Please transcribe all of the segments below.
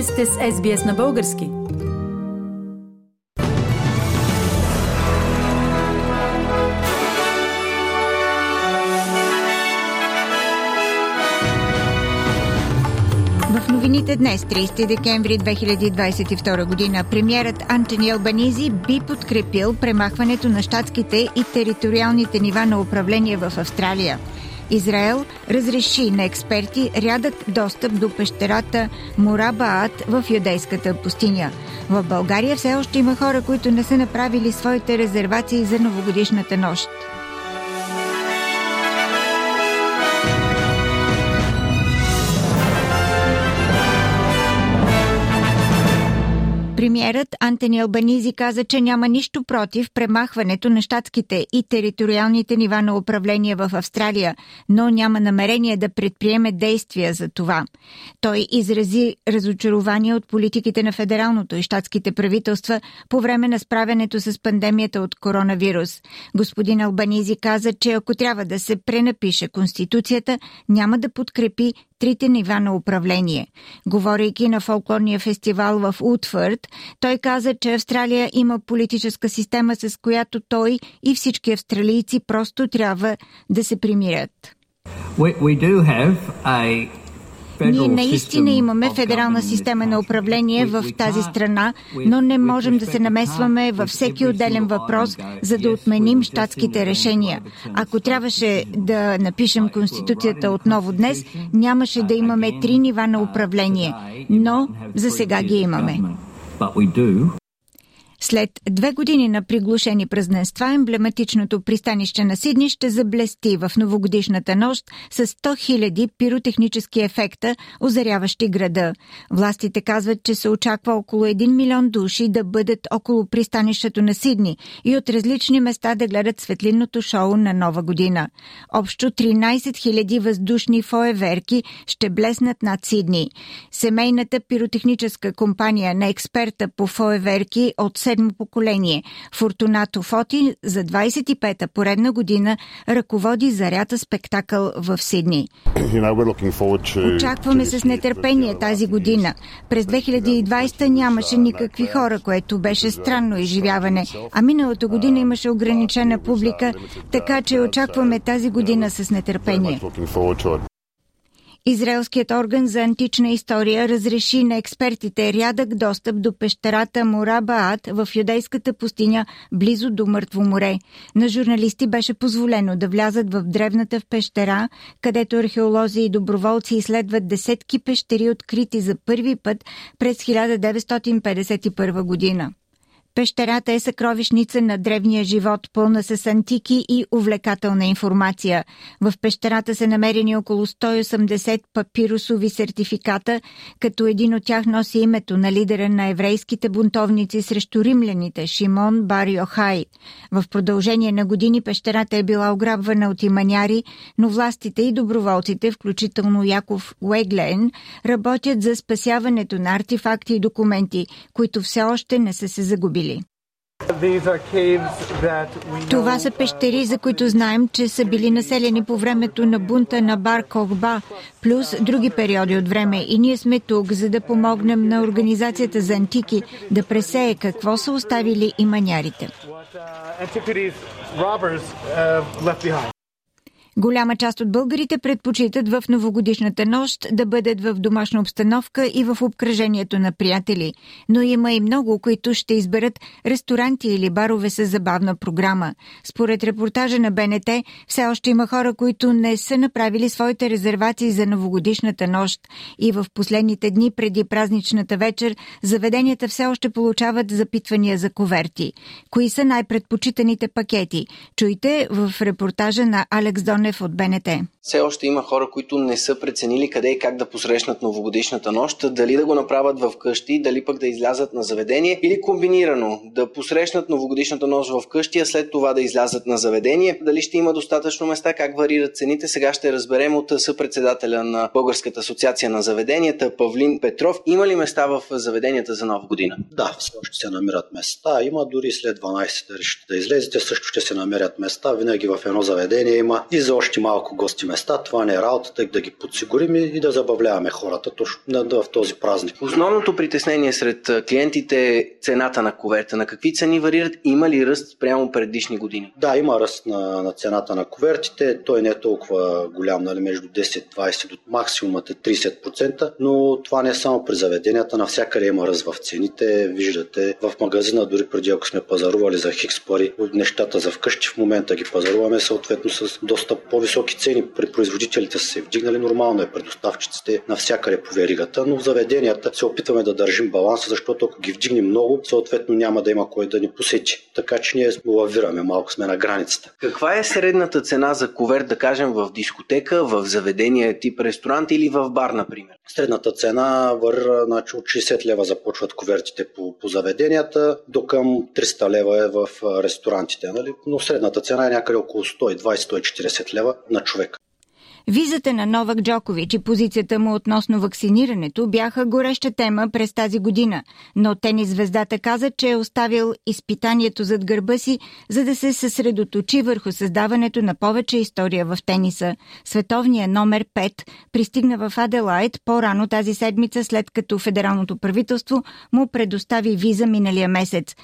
Вие сте с SBS на български. В новините днес, 30 декември 2022 година, премьерът Антони Албанизи би подкрепил премахването на щатските и териториалните нива на управление в Австралия – Израел разреши на експерти рядък достъп до пещерата Мурабаат в юдейската пустиня. В България все още има хора, които не са направили своите резервации за новогодишната нощ. Премьерът Антони Албанизи каза, че няма нищо против премахването на щатските и териториалните нива на управление в Австралия, но няма намерение да предприеме действия за това. Той изрази разочарование от политиките на федералното и щатските правителства по време на справянето с пандемията от коронавирус. Господин Албанизи каза, че ако трябва да се пренапише Конституцията, няма да подкрепи трите нива на управление. Говорейки на фолклорния фестивал в Утфърд, той каза, че Австралия има политическа система, с която той и всички австралийци просто трябва да се примирят. We, we do have a ние наистина имаме федерална система на управление в тази страна, но не можем да се намесваме във всеки отделен въпрос, за да отменим щатските решения. Ако трябваше да напишем Конституцията отново днес, нямаше да имаме три нива на управление, но за сега ги имаме. След две години на приглушени празненства, емблематичното пристанище на Сидни ще заблести в новогодишната нощ с 100 000 пиротехнически ефекта, озаряващи града. Властите казват, че се очаква около 1 милион души да бъдат около пристанището на Сидни и от различни места да гледат светлинното шоу на Нова година. Общо 13 000 въздушни фоеверки ще блеснат над Сидни. Семейната пиротехническа компания на експерта по фоеверки от седмо поколение. Фортунато Фоти за 25-та поредна година ръководи зарята спектакъл в Сидни. Очакваме с нетърпение тази година. През 2020 нямаше никакви хора, което беше странно изживяване, а миналата година имаше ограничена публика, така че очакваме тази година с нетърпение. Израелският орган за антична история разреши на експертите рядък достъп до пещерата Мурабаат в юдейската пустиня близо до Мъртво море. На журналисти беше позволено да влязат в древната в пещера, където археолози и доброволци изследват десетки пещери, открити за първи път през 1951 година. Пещерата е съкровищница на древния живот, пълна с антики и увлекателна информация. В пещерата са намерени около 180 папирусови сертификата, като един от тях носи името на лидера на еврейските бунтовници срещу римляните Шимон Бар Йохай. В продължение на години пещерата е била ограбвана от иманяри, но властите и доброволците, включително Яков Уеглен, работят за спасяването на артефакти и документи, които все още не са се загубили. Това са пещери, за които знаем, че са били населени по времето на бунта на Бар Когба, плюс други периоди от време. И ние сме тук, за да помогнем на Организацията за антики да пресее какво са оставили и манярите. Голяма част от българите предпочитат в новогодишната нощ да бъдат в домашна обстановка и в обкръжението на приятели, но има и много, които ще изберат ресторанти или барове с забавна програма. Според репортажа на БНТ, все още има хора, които не са направили своите резервации за новогодишната нощ и в последните дни преди празничната вечер заведенията все още получават запитвания за коверти. Кои са най-предпочитаните пакети? Чуйте в репортажа на Алекс Донев Ганев от БНТ. Все още има хора, които не са преценили къде и как да посрещнат новогодишната нощ, дали да го направят в къщи, дали пък да излязат на заведение или комбинирано да посрещнат новогодишната нощ в къщи, а след това да излязат на заведение. Дали ще има достатъчно места, как варират цените, сега ще разберем от съпредседателя на Българската асоциация на заведенията Павлин Петров. Има ли места в заведенията за нова година? Да, все още се намират места. Има дори след 12 да решите да излезете, също ще се намерят места. Винаги в едно заведение има и за още малко гости места. Това не е работата, да ги подсигурим и да забавляваме хората точно в този празник. Основното притеснение сред клиентите е цената на коверта. На какви цени варират? Има ли ръст прямо предишни години? Да, има ръст на, на цената на ковертите. Той не е толкова голям, нали, между 10-20 до максимумът е 30%, но това не е само при заведенията. Навсякъде има ръст в цените. Виждате в магазина, дори преди ако сме пазарували за хикс пари, нещата за вкъщи в момента ги пазаруваме съответно с доста по-високи цени. При производителите са се вдигнали нормално е предоставчиците навсякъде по веригата, но в заведенията се опитваме да държим баланса, защото ако ги вдигнем много, съответно няма да има кой да ни посети. Така че ние лавираме, малко сме на границата. Каква е средната цена за коверт, да кажем, в дискотека, в заведение тип ресторант или в бар, например? Средната цена върра, значи от 60 лева започват ковертите по, по заведенията, до към 300 лева е в ресторантите. Нали? Но средната цена е някъде около 120-140 лева на човек. Визата на Новак Джокович и позицията му относно вакцинирането бяха гореща тема през тази година, но тенис звездата каза, че е оставил изпитанието зад гърба си, за да се съсредоточи върху създаването на повече история в тениса. Световният номер 5 пристигна в Аделайт по-рано тази седмица, след като федералното правителство му предостави виза миналия месец.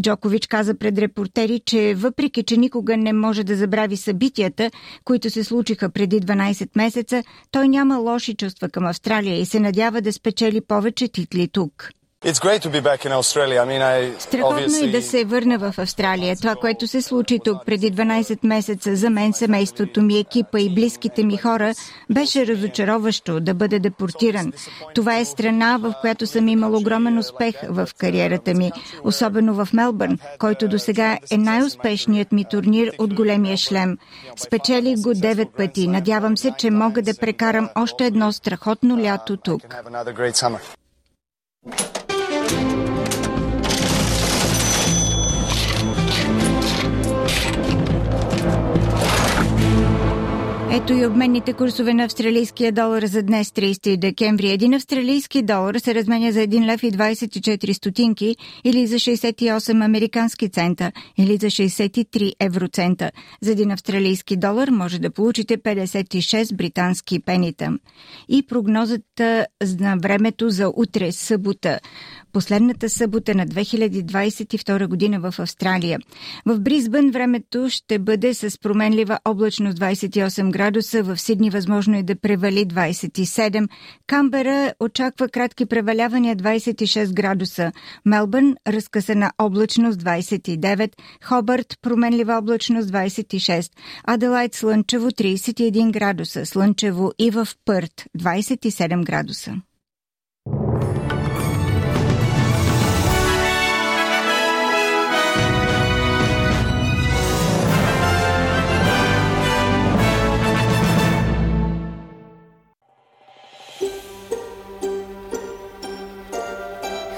Джокович каза пред репортери, че въпреки, че никога не може да забрави събитията, които се случиха преди 12 месеца, той няма лоши чувства към Австралия и се надява да спечели повече титли тук. Страхотно е да се върна в Австралия. Това, което се случи тук преди 12 месеца за мен, семейството ми, екипа и близките ми хора, беше разочароващо да бъде депортиран. Това е страна, в която съм имал огромен успех в кариерата ми, особено в Мелбърн, който до сега е най-успешният ми турнир от големия шлем. Спечелих го 9 пъти. Надявам се, че мога да прекарам още едно страхотно лято тук. Ето и обменните курсове на австралийския долар за днес, 30 декември. Един австралийски долар се разменя за 1 лев и 24 стотинки или за 68 американски цента или за 63 евроцента. За един австралийски долар може да получите 56 британски пенита. И прогнозата на времето за утре, събота последната събота на 2022 година в Австралия. В Бризбън времето ще бъде с променлива облачност 28 градуса, в Сидни възможно е да превали 27, Камбера очаква кратки превалявания 26 градуса, Мелбърн разкъсана облачност 29, Хобърт променлива облачност 26, Аделайт слънчево 31 градуса, слънчево и в Пърт 27 градуса.